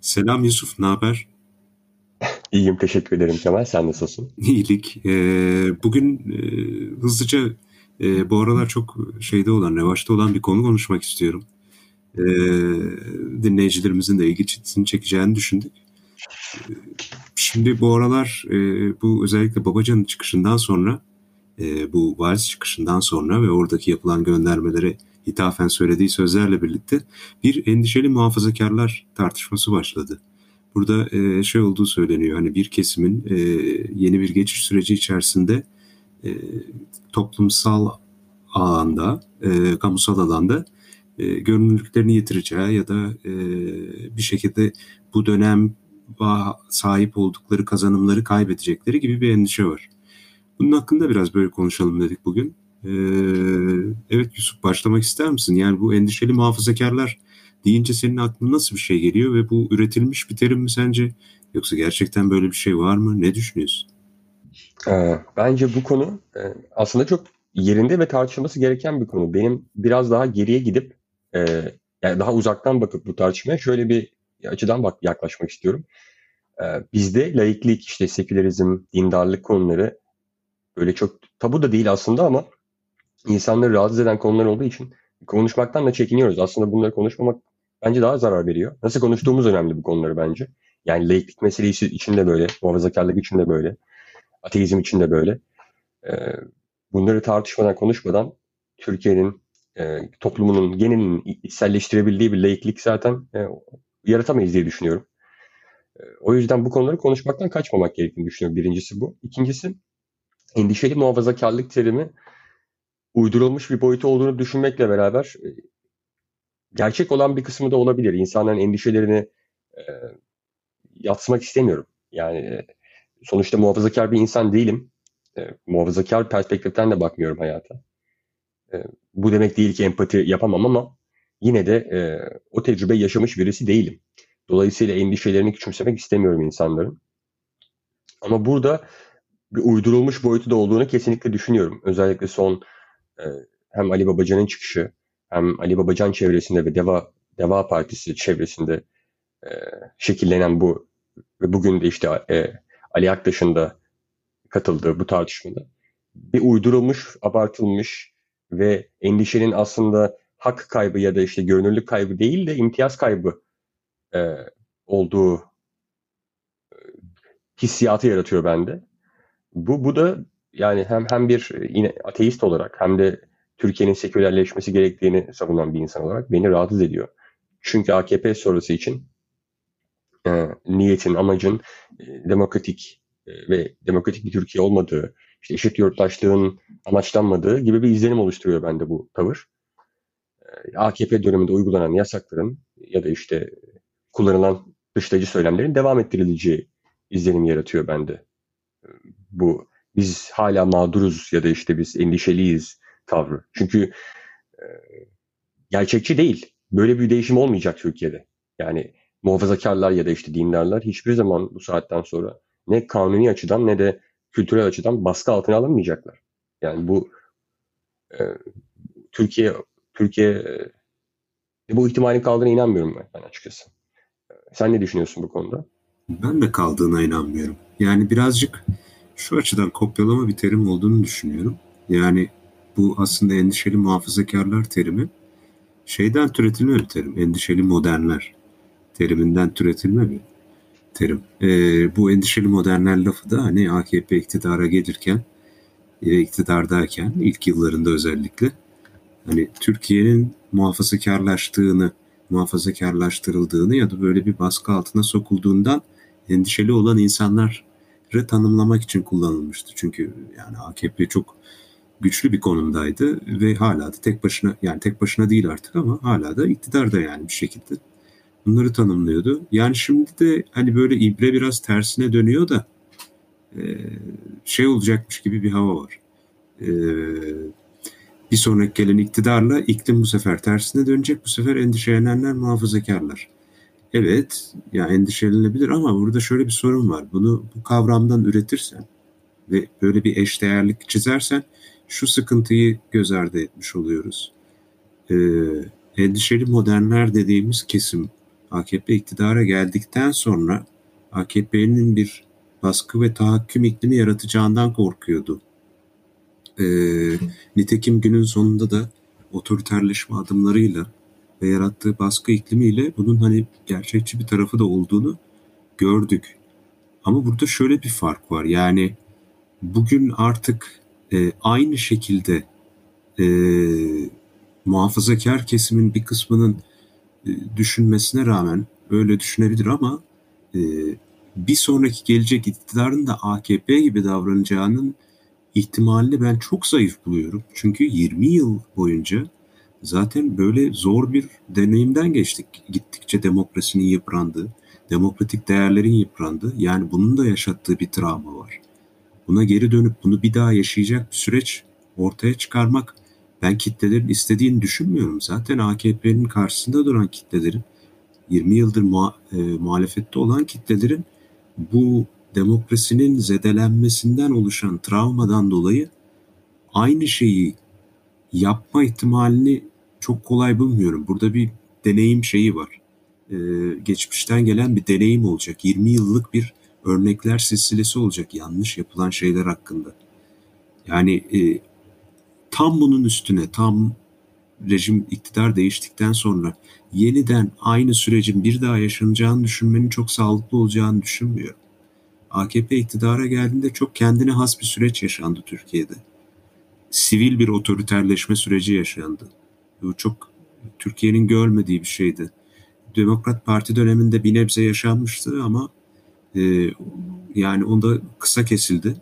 Selam Yusuf, ne haber? İyiyim, teşekkür ederim Kemal. Sen nasılsın? İyilik. Ee, bugün e, hızlıca e, bu aralar çok şeyde olan, revaçta olan bir konu konuşmak istiyorum. Ee, dinleyicilerimizin de ilgisini çekeceğini düşündük. Ee, şimdi bu aralar e, bu özellikle Babacan'ın çıkışından sonra, e, bu valiz çıkışından sonra ve oradaki yapılan göndermelere ithafen söylediği sözlerle birlikte bir endişeli muhafazakarlar tartışması başladı. Burada e, şey olduğu söyleniyor hani bir kesimin e, yeni bir geçiş süreci içerisinde e, toplumsal alanda, e, kamusal alanda e, görünürlüklerini yitireceği ya da e, bir şekilde bu dönem sahip oldukları kazanımları kaybedecekleri gibi bir endişe var. Bunun hakkında biraz böyle konuşalım dedik bugün. Ee, evet Yusuf başlamak ister misin? Yani bu endişeli muhafazakarlar deyince senin aklına nasıl bir şey geliyor ve bu üretilmiş bir terim mi sence? Yoksa gerçekten böyle bir şey var mı? Ne düşünüyorsun? Ee, bence bu konu e, aslında çok yerinde ve tartışılması gereken bir konu. Benim biraz daha geriye gidip e, yani daha uzaktan bakıp bu tartışmaya şöyle bir açıdan bak yaklaşmak istiyorum. Ee, bizde laiklik, işte sekülerizm, dindarlık konuları böyle çok tabu da değil aslında ama insanları rahatsız eden konular olduğu için konuşmaktan da çekiniyoruz. Aslında bunları konuşmamak bence daha zarar veriyor. Nasıl konuştuğumuz önemli bu konuları bence. Yani laiklik meselesi için de böyle, muhafazakarlık için de böyle, ateizm için de böyle. Ee, bunları tartışmadan, konuşmadan Türkiye'nin e, toplumunun genelinin içselleştirebildiği bir laiklik zaten e, yaratamayız diye düşünüyorum. E, o yüzden bu konuları konuşmaktan kaçmamak gerektiğini düşünüyorum. Birincisi bu. İkincisi endişeli muhafazakarlık terimi uydurulmuş bir boyutu olduğunu düşünmekle beraber e, gerçek olan bir kısmı da olabilir. İnsanların endişelerini e, yatsımak istemiyorum. Yani e, sonuçta muhafazakar bir insan değilim. E, muhafazakar perspektiften de bakmıyorum hayata. E, bu demek değil ki empati yapamam ama yine de e, o tecrübe yaşamış birisi değilim. Dolayısıyla endişelerini küçümsemek istemiyorum insanların. Ama burada bir uydurulmuş boyutu da olduğunu kesinlikle düşünüyorum. Özellikle son e, hem Ali Babacan'ın çıkışı hem Ali Babacan çevresinde ve Deva Deva Partisi çevresinde e, şekillenen bu ve bugün de işte e, Ali Aktaş'ın da katıldığı bu tartışmada bir uydurulmuş, abartılmış ve endişenin aslında hak kaybı ya da işte görünürlük kaybı değil de imtiyaz kaybı e, olduğu hissiyatı yaratıyor bende. Bu bu da yani hem hem bir yine ateist olarak hem de Türkiye'nin sekülerleşmesi gerektiğini savunan bir insan olarak beni rahatsız ediyor. Çünkü AKP sonrası için e, niyetin, amacın e, demokratik e, ve demokratik bir Türkiye olmadığı, işte eşit yurttaşlığın amaçlanmadığı gibi bir izlenim oluşturuyor bende bu tavır. E, AKP döneminde uygulanan yasakların ya da işte kullanılan dışlayıcı söylemlerin devam ettirileceği izlenim yaratıyor bende. E, bu biz hala mağduruz ya da işte biz endişeliyiz tavrı. Çünkü e, gerçekçi değil. Böyle bir değişim olmayacak Türkiye'de. Yani muhafazakarlar ya da işte dindarlar hiçbir zaman bu saatten sonra ne kanuni açıdan ne de kültürel açıdan baskı altına alınmayacaklar. Yani bu e, Türkiye Türkiye e, bu ihtimalin kaldığına inanmıyorum ben, açıkçası. Sen ne düşünüyorsun bu konuda? Ben de kaldığına inanmıyorum. Yani birazcık şu açıdan kopyalama bir terim olduğunu düşünüyorum. Yani bu aslında endişeli muhafazakarlar terimi şeyden türetilme bir terim. Endişeli modernler teriminden türetilme bir terim. Ee, bu endişeli modernler lafı da hani AKP iktidara gelirken ve iktidardayken ilk yıllarında özellikle hani Türkiye'nin muhafazakarlaştığını, muhafazakarlaştırıldığını ya da böyle bir baskı altına sokulduğundan endişeli olan insanları tanımlamak için kullanılmıştı. Çünkü yani AKP çok güçlü bir konumdaydı ve hala da tek başına yani tek başına değil artık ama hala da iktidarda yani bir şekilde bunları tanımlıyordu. Yani şimdi de hani böyle ibre biraz tersine dönüyor da e, şey olacakmış gibi bir hava var. E, bir sonraki gelen iktidarla iklim bu sefer tersine dönecek. Bu sefer endişelenenler muhafazakarlar. Evet, ya endişelenebilir ama burada şöyle bir sorun var. Bunu bu kavramdan üretirsen ve böyle bir eşdeğerlik çizersen şu sıkıntıyı göz ardı etmiş oluyoruz. Ee, endişeli modernler dediğimiz kesim AKP iktidara geldikten sonra AKP'nin bir baskı ve tahakküm iklimi yaratacağından korkuyordu. Ee, nitekim günün sonunda da otoriterleşme adımlarıyla ve yarattığı baskı iklimiyle bunun hani gerçekçi bir tarafı da olduğunu gördük. Ama burada şöyle bir fark var. Yani bugün artık e, aynı şekilde e, muhafazakar kesimin bir kısmının e, düşünmesine rağmen öyle düşünebilir ama e, bir sonraki gelecek iktidarın da AKP gibi davranacağının ihtimalini ben çok zayıf buluyorum. Çünkü 20 yıl boyunca zaten böyle zor bir deneyimden geçtik. Gittikçe demokrasinin yıprandığı, demokratik değerlerin yıprandığı yani bunun da yaşattığı bir travma var. Buna geri dönüp bunu bir daha yaşayacak bir süreç ortaya çıkarmak ben kitlelerin istediğini düşünmüyorum. Zaten AKP'nin karşısında duran kitlelerin 20 yıldır muha, e, muhalefette olan kitlelerin bu demokrasinin zedelenmesinden oluşan travmadan dolayı aynı şeyi yapma ihtimalini çok kolay bulmuyorum. Burada bir deneyim şeyi var. Ee, geçmişten gelen bir deneyim olacak. 20 yıllık bir örnekler silsilesi olacak yanlış yapılan şeyler hakkında. Yani e, tam bunun üstüne tam rejim iktidar değiştikten sonra yeniden aynı sürecin bir daha yaşanacağını düşünmenin çok sağlıklı olacağını düşünmüyorum. AKP iktidara geldiğinde çok kendine has bir süreç yaşandı Türkiye'de. Sivil bir otoriterleşme süreci yaşandı. Bu çok Türkiye'nin görmediği bir şeydi. Demokrat Parti döneminde bir nebze yaşanmıştı ama e, yani onda kısa kesildi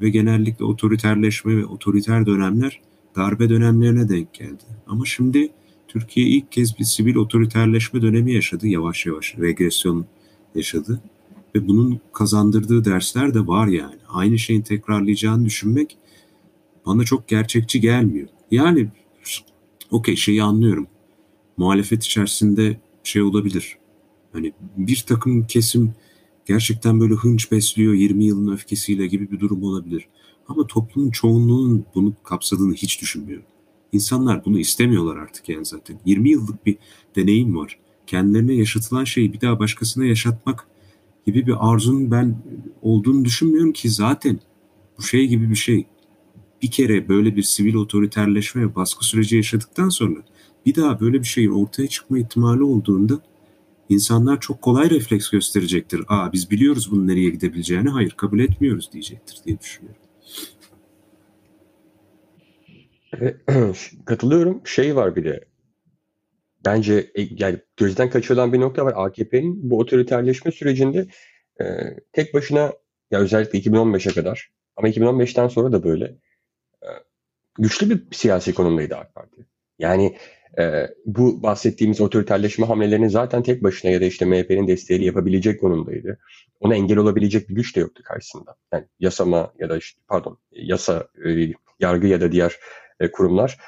ve genellikle otoriterleşme ve otoriter dönemler darbe dönemlerine denk geldi. Ama şimdi Türkiye ilk kez bir sivil otoriterleşme dönemi yaşadı yavaş yavaş regresyon yaşadı ve bunun kazandırdığı dersler de var yani. Aynı şeyin tekrarlayacağını düşünmek bana çok gerçekçi gelmiyor. Yani okey şeyi anlıyorum. Muhalefet içerisinde şey olabilir. Hani bir takım kesim gerçekten böyle hınç besliyor 20 yılın öfkesiyle gibi bir durum olabilir. Ama toplumun çoğunluğunun bunu kapsadığını hiç düşünmüyorum. İnsanlar bunu istemiyorlar artık yani zaten. 20 yıllık bir deneyim var. Kendilerine yaşatılan şeyi bir daha başkasına yaşatmak gibi bir arzunun ben olduğunu düşünmüyorum ki zaten bu şey gibi bir şey. Bir kere böyle bir sivil otoriterleşme ve baskı süreci yaşadıktan sonra bir daha böyle bir şeyin ortaya çıkma ihtimali olduğunda insanlar çok kolay refleks gösterecektir. Aa biz biliyoruz bunun nereye gidebileceğini. Hayır kabul etmiyoruz diyecektir diye düşünüyorum. Katılıyorum. Şey var bir de. Bence e, yani gözden kaçırılan bir nokta var. AKP'nin bu otoriterleşme sürecinde e, tek başına ya özellikle 2015'e kadar ama 2015'ten sonra da böyle güçlü bir siyasi konumdaydı AK Parti. Yani e, bu bahsettiğimiz otoriterleşme hamlelerini zaten tek başına ya da işte MHP'nin desteğiyle yapabilecek konumdaydı. Ona engel olabilecek bir güç de yoktu karşısında. Yani yasama ya da işte, pardon yasa, e, yargı ya da diğer e, kurumlar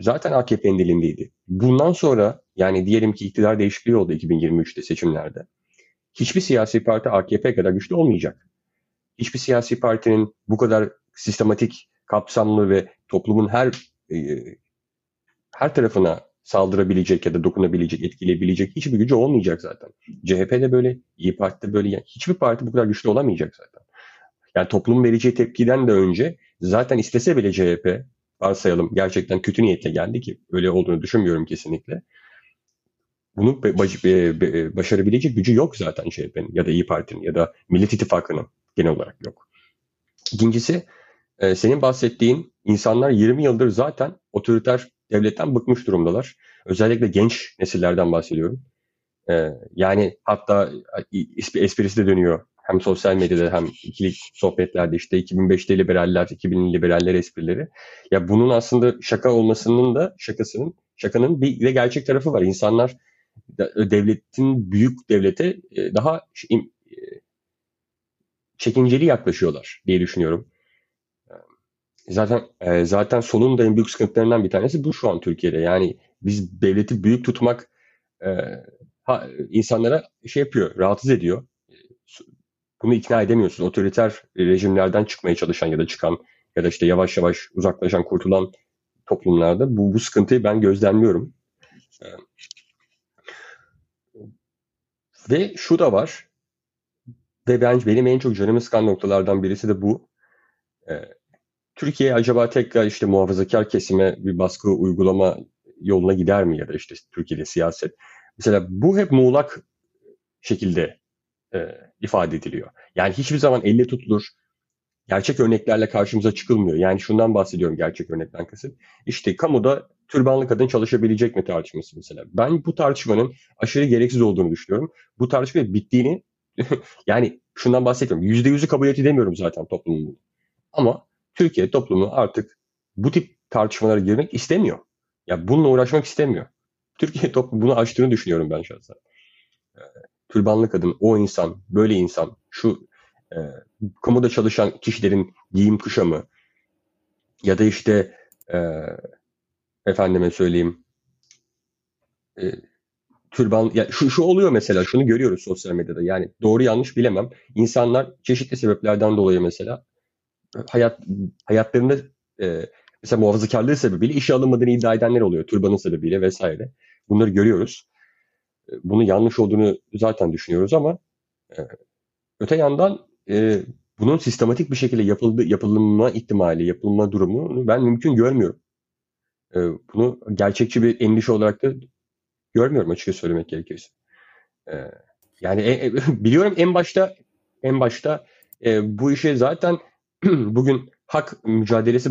zaten AKP'nin dilindeydi. Bundan sonra yani diyelim ki iktidar değişikliği oldu 2023'te seçimlerde. Hiçbir siyasi parti AKP kadar güçlü olmayacak. Hiçbir siyasi partinin bu kadar sistematik, kapsamlı ve toplumun her e, her tarafına saldırabilecek ya da dokunabilecek, etkileyebilecek hiçbir gücü olmayacak zaten. CHP'de böyle, İyi Parti'de böyle. Yani hiçbir parti bu kadar güçlü olamayacak zaten. Yani toplum vereceği tepkiden de önce zaten istese bile CHP varsayalım gerçekten kötü niyetle geldi ki öyle olduğunu düşünmüyorum kesinlikle. Bunu baş, başarabilecek gücü yok zaten CHP'nin ya da İyi Parti'nin ya da Millet İttifakı'nın genel olarak yok. İkincisi e, senin bahsettiğin insanlar 20 yıldır zaten otoriter devletten bıkmış durumdalar. Özellikle genç nesillerden bahsediyorum. E, yani hatta esprisi de dönüyor hem sosyal medyada hem ikili sohbetlerde işte 2005'te liberaller, 2000'li liberaller esprileri. Ya bunun aslında şaka olmasının da şakasının şakanın bir de gerçek tarafı var. İnsanlar devletin büyük devlete e, daha e, çekinceli yaklaşıyorlar diye düşünüyorum. Zaten e, zaten solun da en büyük sıkıntılarından bir tanesi bu şu an Türkiye'de. Yani biz devleti büyük tutmak insanlara şey yapıyor, rahatsız ediyor bunu ikna edemiyorsun. Otoriter rejimlerden çıkmaya çalışan ya da çıkan ya da işte yavaş yavaş uzaklaşan, kurtulan toplumlarda bu, bu sıkıntıyı ben gözlemliyorum. Ee, ve şu da var ve bence benim en çok canımı sıkan noktalardan birisi de bu. Ee, Türkiye acaba tekrar işte muhafazakar kesime bir baskı uygulama yoluna gider mi ya da işte Türkiye'de siyaset. Mesela bu hep muğlak şekilde e, ifade ediliyor. Yani hiçbir zaman elle tutulur, gerçek örneklerle karşımıza çıkılmıyor. Yani şundan bahsediyorum gerçek örnekten kasıt. İşte kamuda türbanlı kadın çalışabilecek mi tartışması mesela. Ben bu tartışmanın aşırı gereksiz olduğunu düşünüyorum. Bu tartışma bittiğini yani şundan bahsetmiyorum. Yüzde yüzü kabul edemiyorum zaten toplumun Ama Türkiye toplumu artık bu tip tartışmalara girmek istemiyor. Ya bununla uğraşmak istemiyor. Türkiye toplumu bunu açtığını düşünüyorum ben şahsen. Ee, türbanlı kadın, o insan, böyle insan, şu e, kamuda çalışan kişilerin giyim kuşamı ya da işte e, efendime söyleyeyim e, türban ya şu şu oluyor mesela şunu görüyoruz sosyal medyada yani doğru yanlış bilemem insanlar çeşitli sebeplerden dolayı mesela hayat hayatlarında e, mesela muhafazakarlığı sebebiyle işe alınmadığını iddia edenler oluyor türbanın sebebiyle vesaire bunları görüyoruz e, bunu yanlış olduğunu zaten düşünüyoruz ama e, öte yandan e, bunun sistematik bir şekilde yapıldı, yapılma ihtimali, yapılma durumunu ben mümkün görmüyorum. E, bunu gerçekçi bir endişe olarak da görmüyorum açıkça söylemek gerekirse. E, yani e, e, biliyorum en başta en başta e, bu işe zaten bugün hak mücadelesi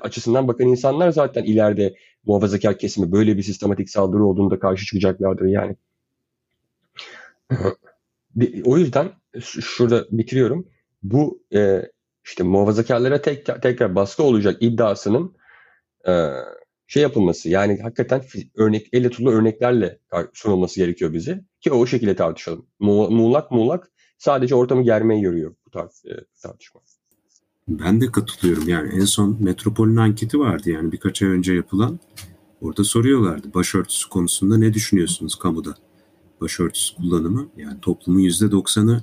açısından bakan insanlar zaten ileride muhafazakar kesimi böyle bir sistematik saldırı olduğunda karşı çıkacaklardır yani. o yüzden şurada bitiriyorum. Bu e, işte muhafazakarlara tek, tekrar baskı olacak iddiasının e, şey yapılması yani hakikaten örnek elle tutulu örneklerle sunulması gerekiyor bize ki o şekilde tartışalım. Mu muğlak muğlak sadece ortamı germeye yarıyor bu tar e, tartışma. Ben de katılıyorum. Yani en son Metropol'ün anketi vardı yani birkaç ay önce yapılan. Orada soruyorlardı başörtüsü konusunda ne düşünüyorsunuz kamuda? Başörtüsü kullanımı yani toplumun yüzde doksanı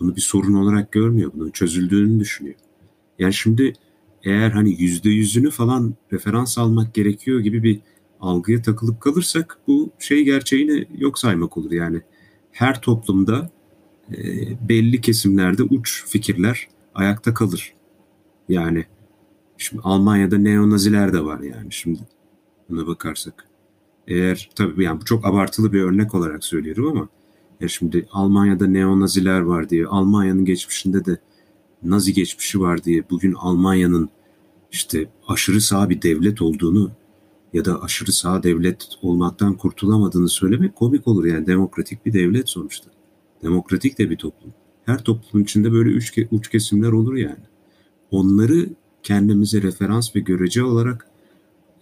bunu bir sorun olarak görmüyor. Bunun çözüldüğünü düşünüyor. Yani şimdi eğer hani yüzde yüzünü falan referans almak gerekiyor gibi bir algıya takılıp kalırsak bu şey gerçeğini yok saymak olur. Yani her toplumda e, belli kesimlerde uç fikirler ayakta kalır. Yani şimdi Almanya'da neonaziler de var yani şimdi buna bakarsak. Eğer tabii yani bu çok abartılı bir örnek olarak söylüyorum ama ya şimdi Almanya'da neonaziler var diye, Almanya'nın geçmişinde de Nazi geçmişi var diye bugün Almanya'nın işte aşırı sağ bir devlet olduğunu ya da aşırı sağ devlet olmaktan kurtulamadığını söylemek komik olur. Yani demokratik bir devlet sonuçta. Demokratik de bir toplum. Her toplumun içinde böyle üç, uç kesimler olur yani. Onları kendimize referans ve görece olarak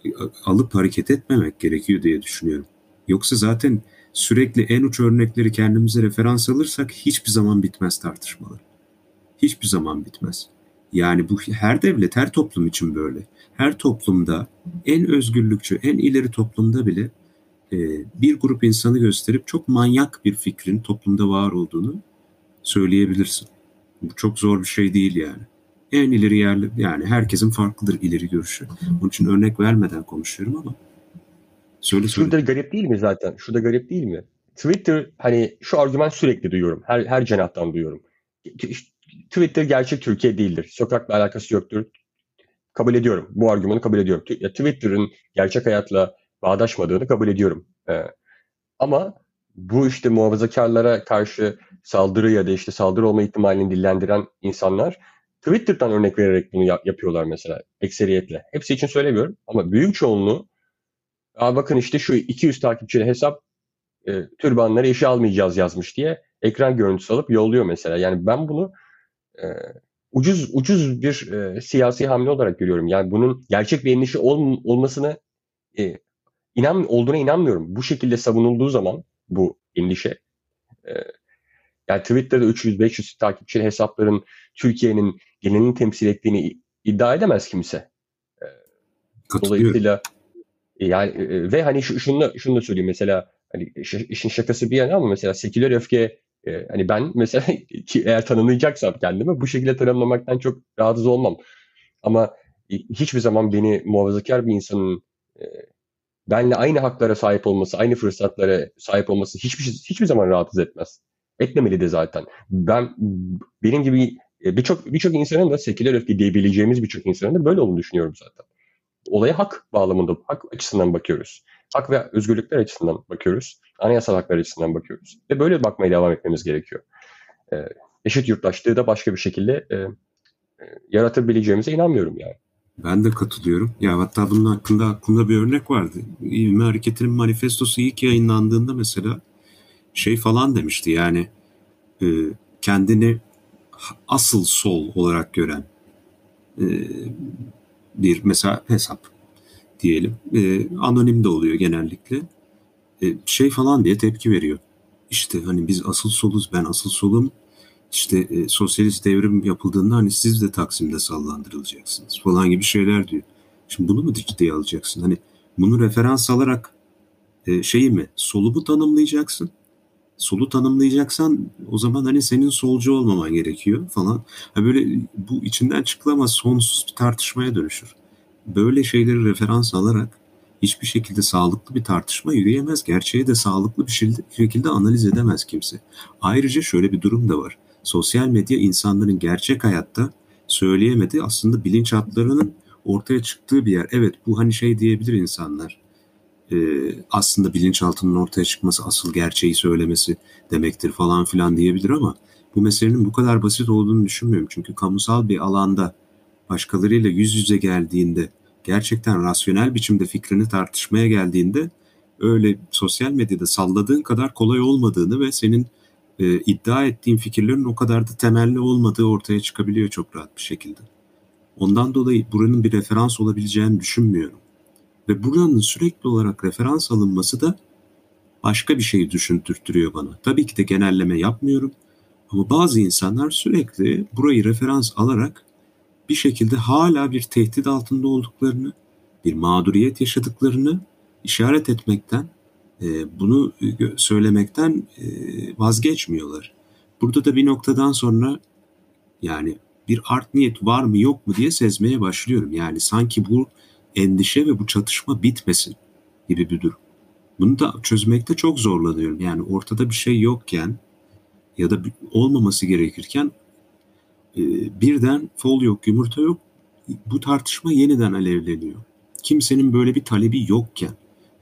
e, alıp hareket etmemek gerekiyor diye düşünüyorum. Yoksa zaten sürekli en uç örnekleri kendimize referans alırsak hiçbir zaman bitmez tartışmalar. Hiçbir zaman bitmez. Yani bu her devlet, her toplum için böyle. Her toplumda en özgürlükçü, en ileri toplumda bile e, bir grup insanı gösterip çok manyak bir fikrin toplumda var olduğunu söyleyebilirsin. Bu çok zor bir şey değil yani. En ileri yerli, yani herkesin farklıdır ileri görüşü. Onun için örnek vermeden konuşuyorum ama Söyle, söyle. Şurada garip değil mi zaten? Şurada garip değil mi? Twitter hani şu argüman sürekli duyuyorum. Her her cenahtan duyuyorum. Twitter gerçek Türkiye değildir. Sokakla alakası yoktur. Kabul ediyorum. Bu argümanı kabul ediyorum. Twitter'ın gerçek hayatla bağdaşmadığını kabul ediyorum. Ee, ama bu işte muhafazakarlara karşı saldırı ya da işte saldırı olma ihtimalini dillendiren insanlar Twitter'dan örnek vererek bunu yap- yapıyorlar mesela ekseriyetle. Hepsi için söylemiyorum ama büyük çoğunluğu Aa, bakın işte şu 200 takipçili hesap e, türbanları işe almayacağız yazmış diye ekran görüntüsü alıp yolluyor mesela. Yani ben bunu e, ucuz ucuz bir e, siyasi hamle olarak görüyorum. Yani bunun gerçek bir endişe ol, olmasını e, inan olduğuna inanmıyorum. Bu şekilde savunulduğu zaman bu endişe e, yani Twitter'da 300-500 takipçili hesapların Türkiye'nin genelini temsil ettiğini iddia edemez kimse. E, dolayısıyla e, yani e, e, ve hani şunu da, şunu da söyleyeyim mesela hani işin şakası bir yana ama mesela seküler öfke hani ben mesela eğer tanımlayacaksam kendimi bu şekilde tanımlamaktan çok rahatsız olmam. Ama hiçbir zaman beni muhafazakar bir insanın benle aynı haklara sahip olması, aynı fırsatlara sahip olması hiçbir hiçbir zaman rahatsız etmez. Etmemeli de zaten. Ben benim gibi e, birçok birçok insanın da seküler öfke diyebileceğimiz birçok insanın da böyle olduğunu düşünüyorum zaten. Olaya hak bağlamında, hak açısından bakıyoruz. Hak ve özgürlükler açısından bakıyoruz. Anayasal haklar açısından bakıyoruz. Ve böyle bakmaya devam etmemiz gerekiyor. E, eşit yurttaşlığı da başka bir şekilde e, e, yaratabileceğimize inanmıyorum yani. Ben de katılıyorum. Ya hatta bunun hakkında aklımda bir örnek vardı. İlmi Hareketi'nin manifestosu ilk yayınlandığında mesela şey falan demişti yani e, kendini asıl sol olarak gören e, bir mesela hesap diyelim. E, anonim de oluyor genellikle. E, şey falan diye tepki veriyor. İşte hani biz asıl soluz, ben asıl solum. İşte e, sosyalist devrim yapıldığında hani siz de Taksim'de sallandırılacaksınız falan gibi şeyler diyor. Şimdi bunu mu ciddiye alacaksın? Hani bunu referans alarak e, şeyi mi, solu mu tanımlayacaksın? Solu tanımlayacaksan o zaman hani senin solcu olmaman gerekiyor falan. Ha böyle bu içinden çıkılamaz sonsuz bir tartışmaya dönüşür. Böyle şeyleri referans alarak hiçbir şekilde sağlıklı bir tartışma yürüyemez. Gerçeği de sağlıklı bir şekilde analiz edemez kimse. Ayrıca şöyle bir durum da var. Sosyal medya insanların gerçek hayatta söyleyemediği aslında bilinçaltlarının ortaya çıktığı bir yer. Evet bu hani şey diyebilir insanlar. E, aslında bilinçaltının ortaya çıkması asıl gerçeği söylemesi demektir falan filan diyebilir ama bu meselenin bu kadar basit olduğunu düşünmüyorum. Çünkü kamusal bir alanda başkalarıyla yüz yüze geldiğinde gerçekten rasyonel biçimde fikrini tartışmaya geldiğinde öyle sosyal medyada salladığın kadar kolay olmadığını ve senin e, iddia ettiğin fikirlerin o kadar da temelli olmadığı ortaya çıkabiliyor çok rahat bir şekilde. Ondan dolayı buranın bir referans olabileceğini düşünmüyorum. Ve buranın sürekli olarak referans alınması da başka bir şey düşündürtüyor bana. Tabii ki de genelleme yapmıyorum. Ama bazı insanlar sürekli burayı referans alarak bir şekilde hala bir tehdit altında olduklarını, bir mağduriyet yaşadıklarını işaret etmekten, e, bunu söylemekten e, vazgeçmiyorlar. Burada da bir noktadan sonra yani bir art niyet var mı yok mu diye sezmeye başlıyorum. Yani sanki bu endişe ve bu çatışma bitmesin gibi bir durum. Bunu da çözmekte çok zorlanıyorum. Yani ortada bir şey yokken ya da olmaması gerekirken e, birden fol yok, yumurta yok. Bu tartışma yeniden alevleniyor. Kimsenin böyle bir talebi yokken,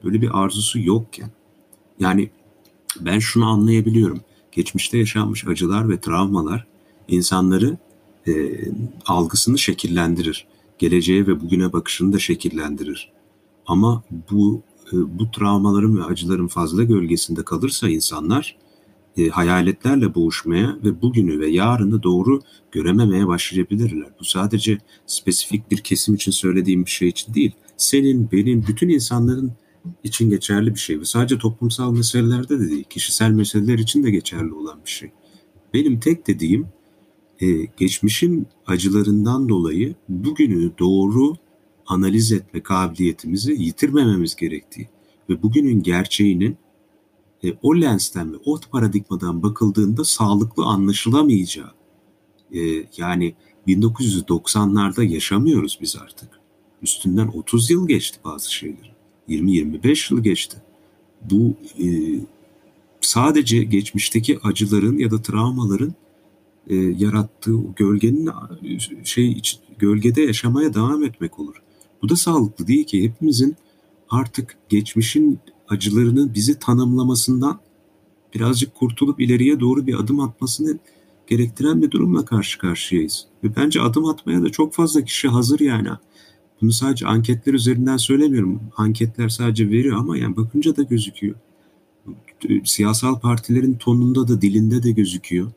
böyle bir arzusu yokken. Yani ben şunu anlayabiliyorum. Geçmişte yaşanmış acılar ve travmalar insanları e, algısını şekillendirir. Geleceğe ve bugüne bakışını da şekillendirir. Ama bu e, bu travmaların ve acıların fazla gölgesinde kalırsa insanlar e, hayaletlerle boğuşmaya ve bugünü ve yarını doğru görememeye başlayabilirler. Bu sadece spesifik bir kesim için söylediğim bir şey için değil. Senin, benim, bütün insanların için geçerli bir şey. Ve sadece toplumsal meselelerde de değil, kişisel meseleler için de geçerli olan bir şey. Benim tek dediğim e, geçmişin acılarından dolayı bugünü doğru analiz etme kabiliyetimizi yitirmememiz gerektiği ve bugünün gerçeğinin e, o lensten ve o paradigmadan bakıldığında sağlıklı anlaşılamayacağı e, yani 1990'larda yaşamıyoruz biz artık. Üstünden 30 yıl geçti bazı şeyler. 20-25 yıl geçti. Bu e, sadece geçmişteki acıların ya da travmaların e, yarattığı o gölgenin şey gölgede yaşamaya devam etmek olur. Bu da sağlıklı değil ki hepimizin artık geçmişin acılarını bizi tanımlamasından birazcık kurtulup ileriye doğru bir adım atmasını gerektiren bir durumla karşı karşıyayız. Ve bence adım atmaya da çok fazla kişi hazır yani. Bunu sadece anketler üzerinden söylemiyorum. Anketler sadece veriyor ama yani bakınca da gözüküyor. Siyasal partilerin tonunda da dilinde de gözüküyor.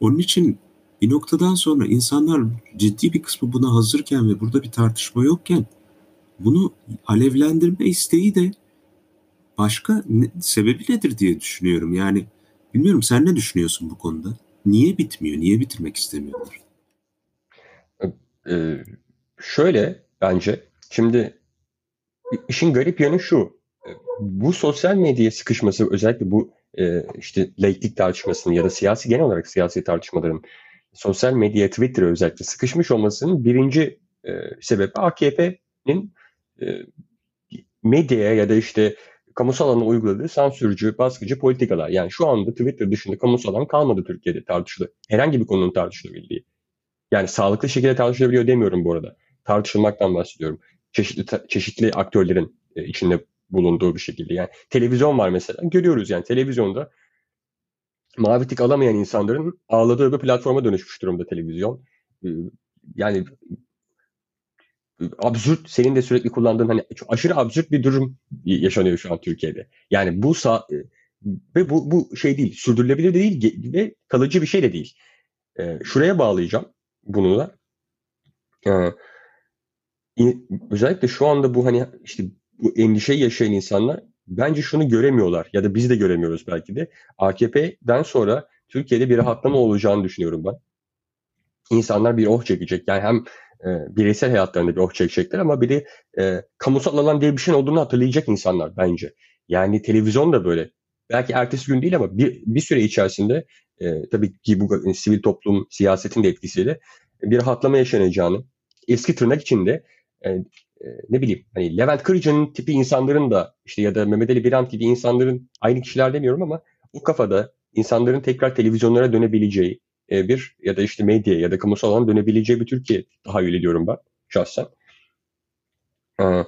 Onun için bir noktadan sonra insanlar ciddi bir kısmı buna hazırken ve burada bir tartışma yokken bunu alevlendirme isteği de başka ne, sebebi nedir diye düşünüyorum. Yani bilmiyorum sen ne düşünüyorsun bu konuda? Niye bitmiyor? Niye bitirmek istemiyorlar? Ee, şöyle bence şimdi işin garip yanı şu. Bu sosyal medyaya sıkışması özellikle bu e, işte laiklik tartışmasının ya da siyasi genel olarak siyasi tartışmaların sosyal medya Twitter'a özellikle sıkışmış olmasının birinci e, sebebi AKP'nin e, medyaya ya da işte kamusal alana uyguladığı sansürcü, baskıcı politikalar. Yani şu anda Twitter dışında kamusal alan kalmadı Türkiye'de tartışılı. Herhangi bir konunun tartışılabildiği. Yani sağlıklı şekilde tartışılabiliyor demiyorum bu arada. Tartışılmaktan bahsediyorum. Çeşitli çeşitli aktörlerin içinde bulunduğu bir şekilde. Yani televizyon var mesela. Görüyoruz yani televizyonda mavi tik alamayan insanların ağladığı bir platforma dönüşmüş durumda televizyon. Ee, yani absürt senin de sürekli kullandığın hani aşırı absürt bir durum yaşanıyor şu an Türkiye'de. Yani bu sağ, e, ve bu, bu şey değil, sürdürülebilir de değil ve kalıcı bir şey de değil. Ee, şuraya bağlayacağım bunu da. Ee, özellikle şu anda bu hani işte bu endişe yaşayan insanlar bence şunu göremiyorlar ya da biz de göremiyoruz belki de. AKP'den sonra Türkiye'de bir rahatlama olacağını düşünüyorum ben. İnsanlar bir oh çekecek. Yani hem e, bireysel hayatlarında bir oh çekecekler ama bir de e, kamusal alan diye bir şey olduğunu hatırlayacak insanlar bence. Yani televizyon da böyle. Belki ertesi gün değil ama bir, bir süre içerisinde e, tabii ki bu sivil toplum siyasetin de etkisiyle bir rahatlama yaşanacağını eski tırnak içinde e, e, ne bileyim hani Levent Kırca'nın tipi insanların da işte ya da Mehmet Ali Birant gibi insanların aynı kişiler demiyorum ama bu kafada insanların tekrar televizyonlara dönebileceği e, bir ya da işte medya ya da kamusal alan dönebileceği bir Türkiye tahayyül ediyorum ben şahsen. Ee,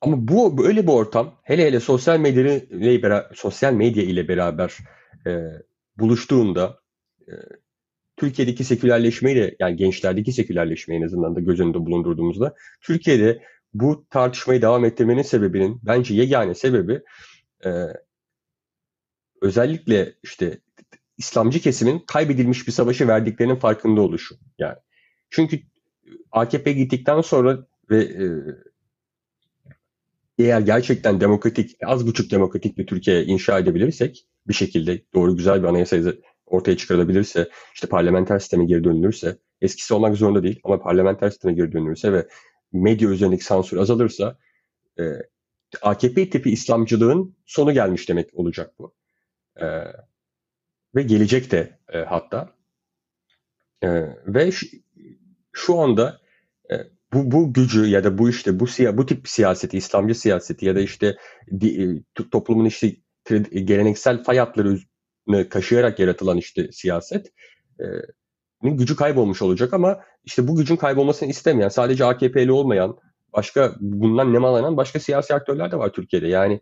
ama bu böyle bir ortam hele hele sosyal medya ile beraber, sosyal medya ile beraber e, buluştuğunda e, Türkiye'deki sekülerleşmeyle yani gençlerdeki sekülerleşmeyi en azından da göz önünde bulundurduğumuzda Türkiye'de bu tartışmayı devam ettirmenin sebebinin bence yegane sebebi e, özellikle işte İslamcı kesimin kaybedilmiş bir savaşı verdiklerinin farkında oluşu. Yani çünkü AKP gittikten sonra ve e, eğer gerçekten demokratik, az buçuk demokratik bir Türkiye inşa edebilirsek bir şekilde doğru güzel bir anayasa ortaya çıkarılabilirse, işte parlamenter sisteme geri dönülürse, eskisi olmak zorunda değil ama parlamenter sisteme geri dönülürse ve medya üzerindeki sansür azalırsa e, AKP tipi İslamcılığın sonu gelmiş demek olacak bu. E, ve gelecek de e, hatta. E, ve şu, anda e, bu bu gücü ya da bu işte bu siya bu tip siyaseti, İslamcı siyaseti ya da işte di, e, toplumun işte geleneksel fay hatları kaşıyarak yaratılan işte siyaset e, gücü kaybolmuş olacak ama işte bu gücün kaybolmasını istemeyen, sadece AKP'li olmayan, başka bundan nemalanan başka siyasi aktörler de var Türkiye'de. Yani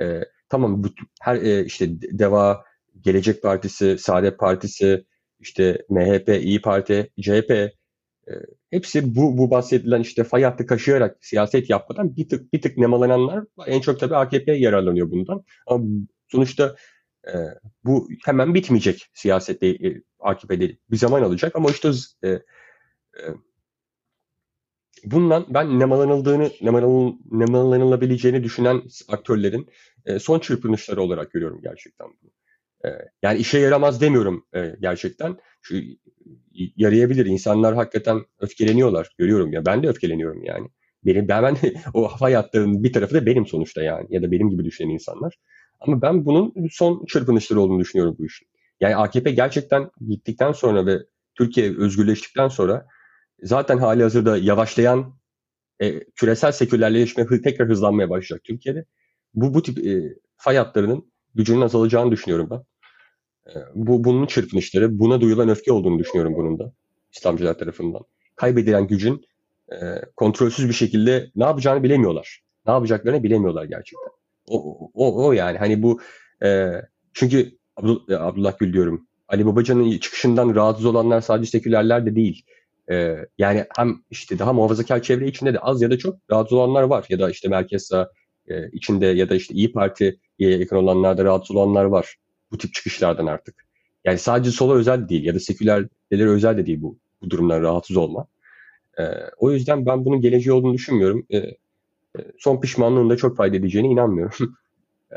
e, tamam her e, işte Deva, Gelecek Partisi, Saadet Partisi, işte MHP, İyi Parti, CHP e, hepsi bu bu bahsedilen işte fay hattı kaşıyarak siyaset yapmadan bir tık bir tık nemalananlar en çok tabii AKP yararlanıyor bundan. Ama sonuçta e, bu hemen bitmeyecek siyasette e, AKP'de bir zaman alacak ama işte e, e, bundan ben nemalanıldığını, nemalanıl, nemalanılabileceğini düşünen aktörlerin e, son çırpınışları olarak görüyorum gerçekten bunu. Yani işe yaramaz demiyorum gerçekten. Şu yarayabilir. İnsanlar hakikaten öfkeleniyorlar. Görüyorum ya. Ben de öfkeleniyorum yani. Benim, ben, ben o hayatların bir tarafı da benim sonuçta yani. Ya da benim gibi düşünen insanlar. Ama ben bunun son çırpınışları olduğunu düşünüyorum bu işin. Yani AKP gerçekten gittikten sonra ve Türkiye özgürleştikten sonra zaten hali hazırda yavaşlayan e, küresel sekülerleşme tekrar hızlanmaya başlayacak Türkiye'de. Bu bu tip e, fay hatlarının gücünün azalacağını düşünüyorum ben. E, bu bunun çırpınışları, buna duyulan öfke olduğunu düşünüyorum bunun da İslamcılar tarafından. Kaybedilen gücün e, kontrolsüz bir şekilde ne yapacağını bilemiyorlar. Ne yapacaklarını bilemiyorlar gerçekten. O, o, o yani hani bu e, çünkü Abdul, e, Abdullah Gül diyorum. Ali Babacan'ın çıkışından rahatsız olanlar sadece sekülerler de değil. E, yani hem işte daha muhafazakar çevre içinde de az ya da çok rahatsız olanlar var. Ya da işte merkez sağ e, içinde ya da işte İyi Parti'ye yakın olanlar da rahatsız olanlar var. Bu tip çıkışlardan artık. Yani sadece sola özel değil ya da sekülerlere özel de değil bu, bu durumdan rahatsız olma. E, o yüzden ben bunun geleceği olduğunu düşünmüyorum. E, son pişmanlığın da çok fayda edeceğine inanmıyorum. Ee,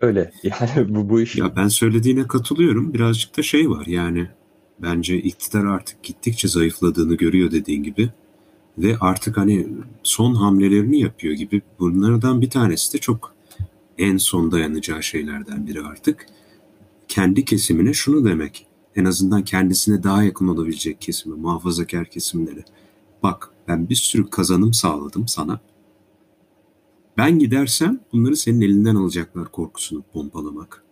öyle yani bu, bu iş. Ya ben söylediğine katılıyorum. Birazcık da şey var yani bence iktidar artık gittikçe zayıfladığını görüyor dediğin gibi. Ve artık hani son hamlelerini yapıyor gibi. Bunlardan bir tanesi de çok en son dayanacağı şeylerden biri artık. Kendi kesimine şunu demek. en azından kendisine daha yakın olabilecek kesimi, muhafazakar kesimleri. Bak ben bir sürü kazanım sağladım sana. Ben gidersem bunları senin elinden alacaklar korkusunu pompalamak.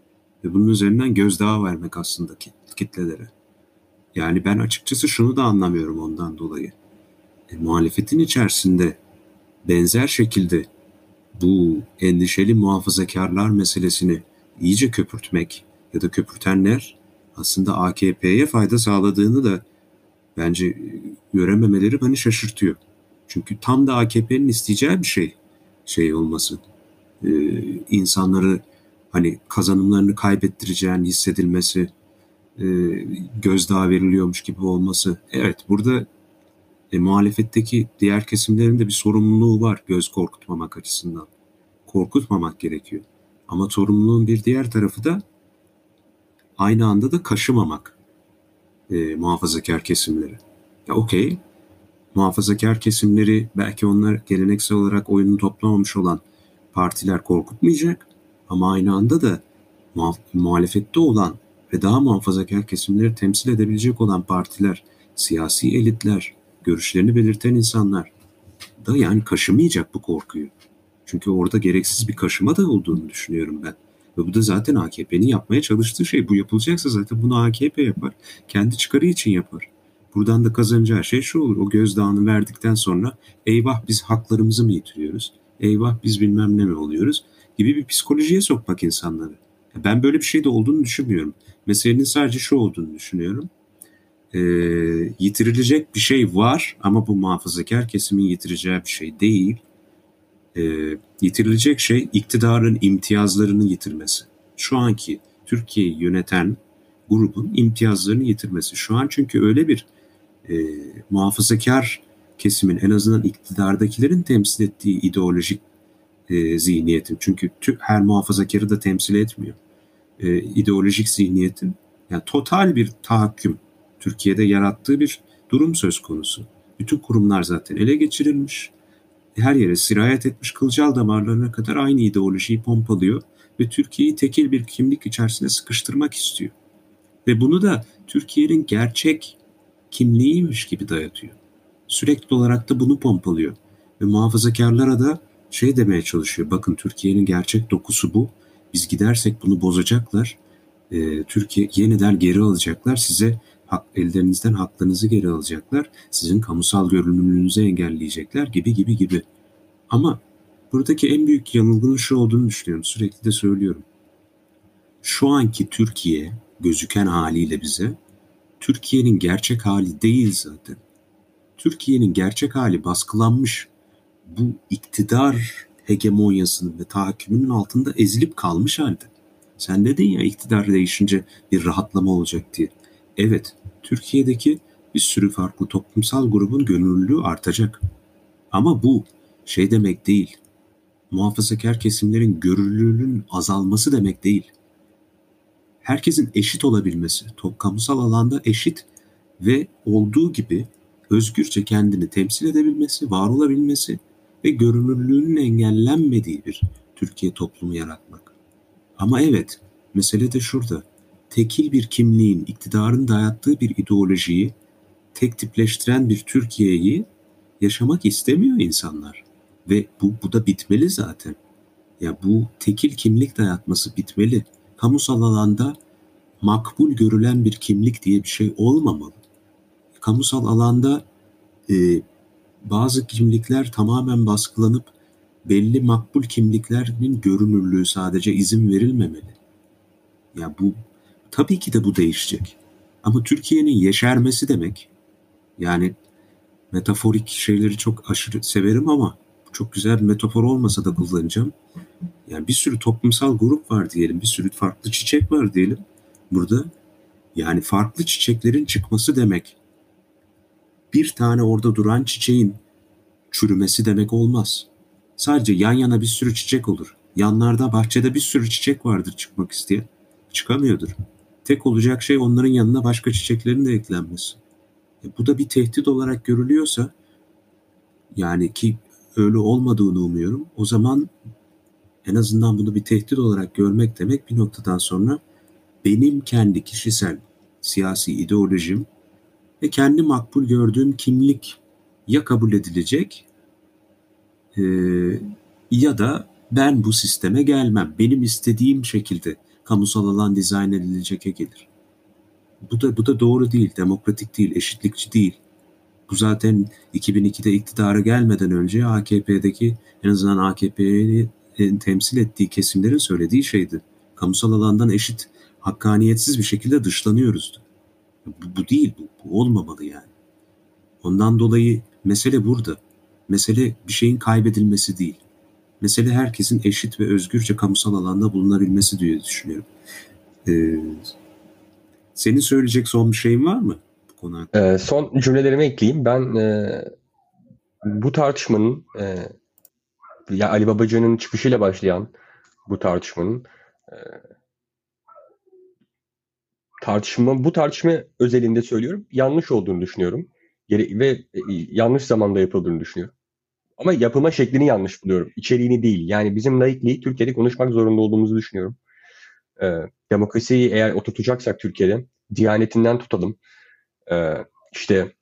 Ve bunun üzerinden gözdağı vermek aslında kitlelere. Yani ben açıkçası şunu da anlamıyorum ondan dolayı. E, muhalefetin içerisinde benzer şekilde bu endişeli muhafazakarlar meselesini iyice köpürtmek ya da köpürtenler aslında AKP'ye fayda sağladığını da bence görememeleri beni şaşırtıyor. Çünkü tam da AKP'nin isteyeceği bir şey şey olması. Ee, insanları hani kazanımlarını kaybettireceğin hissedilmesi, e, gözdağı veriliyormuş gibi olması. Evet burada e, muhalefetteki diğer kesimlerin de bir sorumluluğu var göz korkutmamak açısından. Korkutmamak gerekiyor. Ama sorumluluğun bir diğer tarafı da aynı anda da kaşımamak e, muhafazakar kesimleri. Okey, muhafazakar kesimleri belki onlar geleneksel olarak oyunu toplamamış olan partiler korkutmayacak ama aynı anda da muhalefette olan ve daha muhafazakar kesimleri temsil edebilecek olan partiler, siyasi elitler, görüşlerini belirten insanlar da yani kaşımayacak bu korkuyu. Çünkü orada gereksiz bir kaşıma da olduğunu düşünüyorum ben. Ve bu da zaten AKP'nin yapmaya çalıştığı şey. Bu yapılacaksa zaten bunu AKP yapar. Kendi çıkarı için yapar. Buradan da kazanacağı şey şu olur. O gözdağını verdikten sonra eyvah biz haklarımızı mı yitiriyoruz? Eyvah biz bilmem ne mi oluyoruz? Gibi bir psikolojiye sokmak insanları. Ben böyle bir şey de olduğunu düşünmüyorum. Meselenin sadece şu olduğunu düşünüyorum. E, yitirilecek bir şey var ama bu muhafazakar kesimin yitireceği bir şey değil. E, yitirilecek şey iktidarın imtiyazlarını yitirmesi. Şu anki Türkiye'yi yöneten grubun imtiyazlarını yitirmesi. Şu an çünkü öyle bir e, muhafazakar kesimin en azından iktidardakilerin temsil ettiği ideolojik e, zihniyetin. Çünkü tüm, her muhafazakarı da temsil etmiyor. E, ideolojik zihniyetin yani total bir tahakküm Türkiye'de yarattığı bir durum söz konusu. Bütün kurumlar zaten ele geçirilmiş. Her yere sirayet etmiş kılcal damarlarına kadar aynı ideolojiyi pompalıyor ve Türkiye'yi tekil bir kimlik içerisinde sıkıştırmak istiyor. Ve bunu da Türkiye'nin gerçek kimliğiymiş gibi dayatıyor. Sürekli olarak da bunu pompalıyor. Ve muhafazakarlara da şey demeye çalışıyor. Bakın Türkiye'nin gerçek dokusu bu. Biz gidersek bunu bozacaklar. E, Türkiye yeniden geri alacaklar. Size hak, ellerinizden haklarınızı geri alacaklar. Sizin kamusal görünümlülüğünüzü engelleyecekler gibi gibi gibi. Ama buradaki en büyük yanılgının şu olduğunu düşünüyorum. Sürekli de söylüyorum. Şu anki Türkiye gözüken haliyle bize Türkiye'nin gerçek hali değil zaten. Türkiye'nin gerçek hali baskılanmış. Bu iktidar hegemonyasının ve tahakkümünün altında ezilip kalmış halde. Sen dedin ya iktidar değişince bir rahatlama olacak diye. Evet, Türkiye'deki bir sürü farklı toplumsal grubun gönüllülüğü artacak. Ama bu şey demek değil. Muhafazakar kesimlerin görünürlüğünün azalması demek değil. Herkesin eşit olabilmesi, kamusal alanda eşit ve olduğu gibi özgürce kendini temsil edebilmesi, var olabilmesi ve görünürlüğünün engellenmediği bir Türkiye toplumu yaratmak. Ama evet, mesele de şurada tekil bir kimliğin, iktidarın dayattığı bir ideolojiyi tek tipleştiren bir Türkiye'yi yaşamak istemiyor insanlar. Ve bu, bu da bitmeli zaten. Ya bu tekil kimlik dayatması bitmeli. Kamusal alanda makbul görülen bir kimlik diye bir şey olmamalı. Kamusal alanda e, bazı kimlikler tamamen baskılanıp belli makbul kimliklerin görünürlüğü sadece izin verilmemeli. Ya bu Tabii ki de bu değişecek. Ama Türkiye'nin yeşermesi demek yani metaforik şeyleri çok aşırı severim ama çok güzel bir metafor olmasa da kullanacağım. Yani bir sürü toplumsal grup var diyelim, bir sürü farklı çiçek var diyelim burada. Yani farklı çiçeklerin çıkması demek bir tane orada duran çiçeğin çürümesi demek olmaz. Sadece yan yana bir sürü çiçek olur. Yanlarda bahçede bir sürü çiçek vardır çıkmak isteyen. Çıkamıyordur tek olacak şey onların yanına başka çiçeklerin de eklenmesi. E, bu da bir tehdit olarak görülüyorsa yani ki öyle olmadığını umuyorum. O zaman en azından bunu bir tehdit olarak görmek demek bir noktadan sonra benim kendi kişisel siyasi ideolojim ve kendi makbul gördüğüm kimlik ya kabul edilecek e, ya da ben bu sisteme gelmem. Benim istediğim şekilde kamusal alan dizayn edilecek'e gelir. Bu da bu da doğru değil, demokratik değil, eşitlikçi değil. Bu zaten 2002'de iktidara gelmeden önce AKP'deki en azından AKP'yi temsil ettiği kesimlerin söylediği şeydi. Kamusal alandan eşit, hakkaniyetsiz bir şekilde dışlanıyoruzdu. Bu, bu değil, bu, bu olmamalı yani. Ondan dolayı mesele burada. Mesele bir şeyin kaybedilmesi değil. Mesele herkesin eşit ve özgürce kamusal alanda bulunabilmesi diye düşünüyorum. Ee, senin söyleyecek son bir şeyin var mı? Bu konu ee, son cümlelerimi ekleyeyim. Ben e, bu tartışmanın e, ya Ali Babacan'ın çıkışıyla başlayan bu tartışmanın e, tartışma bu tartışma özelinde söylüyorum yanlış olduğunu düşünüyorum. Ve e, yanlış zamanda yapıldığını düşünüyorum. Ama yapılma şeklini yanlış buluyorum. İçeriğini değil. Yani bizim laikliği Türkiye'de konuşmak zorunda olduğumuzu düşünüyorum. Ee, demokrasiyi eğer oturtacaksak Türkiye'de diyanetinden tutalım. Ee, işte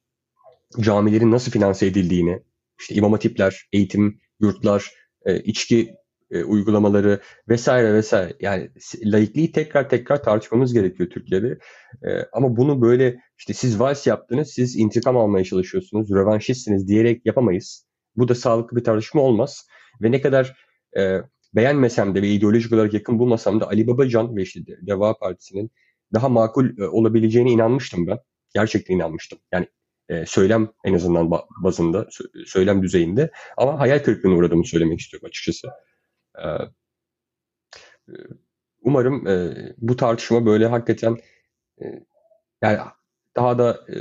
camilerin nasıl finanse edildiğini, işte imam hatipler, eğitim, yurtlar, e, içki e, uygulamaları vesaire vesaire. Yani laikliği tekrar tekrar tartışmamız gerekiyor Türkiye'de. E, ama bunu böyle işte siz vals yaptınız, siz intikam almaya çalışıyorsunuz, rövanşistsiniz diyerek yapamayız. Bu da sağlıklı bir tartışma olmaz. Ve ne kadar e, beğenmesem de ve ideolojik olarak yakın bulmasam da Ali Babacan ve işte Deva Partisi'nin daha makul e, olabileceğine inanmıştım ben. Gerçekten inanmıştım. Yani e, söylem en azından bazında, söylem düzeyinde. Ama hayal kırıklığına uğradığımı söylemek istiyorum açıkçası. E, e umarım e, bu tartışma böyle hakikaten e, yani daha da e,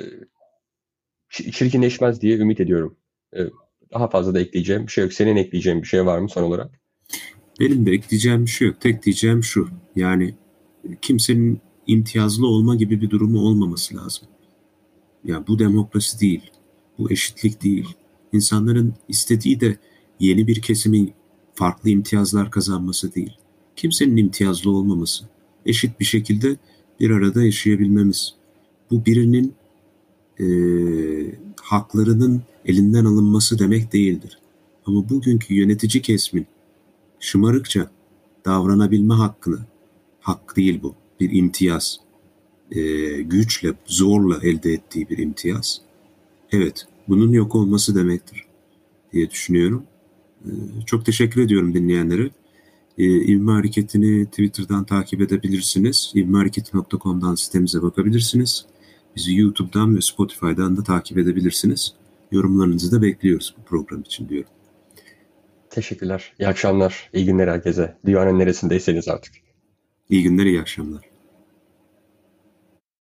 çirkinleşmez diye ümit ediyorum. E, daha fazla da ekleyeceğim bir şey yok. Senin ekleyeceğin bir şey var mı son olarak? Benim de ekleyeceğim bir şey yok. Tek diyeceğim şu. Yani kimsenin imtiyazlı olma gibi bir durumu olmaması lazım. Ya bu demokrasi değil. Bu eşitlik değil. İnsanların istediği de yeni bir kesimin farklı imtiyazlar kazanması değil. Kimsenin imtiyazlı olmaması. Eşit bir şekilde bir arada yaşayabilmemiz. Bu birinin e, haklarının elinden alınması demek değildir. Ama bugünkü yönetici kesmin şımarıkça davranabilme hakkını, hak değil bu, bir imtiyaz, e, güçle, zorla elde ettiği bir imtiyaz. Evet, bunun yok olması demektir diye düşünüyorum. E, çok teşekkür ediyorum dinleyenlere. E, İvme Hareketi'ni Twitter'dan takip edebilirsiniz. İvmehareketi.com'dan sitemize bakabilirsiniz. Bizi YouTube'dan ve Spotify'dan da takip edebilirsiniz. Yorumlarınızı da bekliyoruz bu program için diyorum. Teşekkürler. İyi akşamlar. İyi günler herkese. Dünyanın neresindeyseniz artık. İyi günler, iyi akşamlar.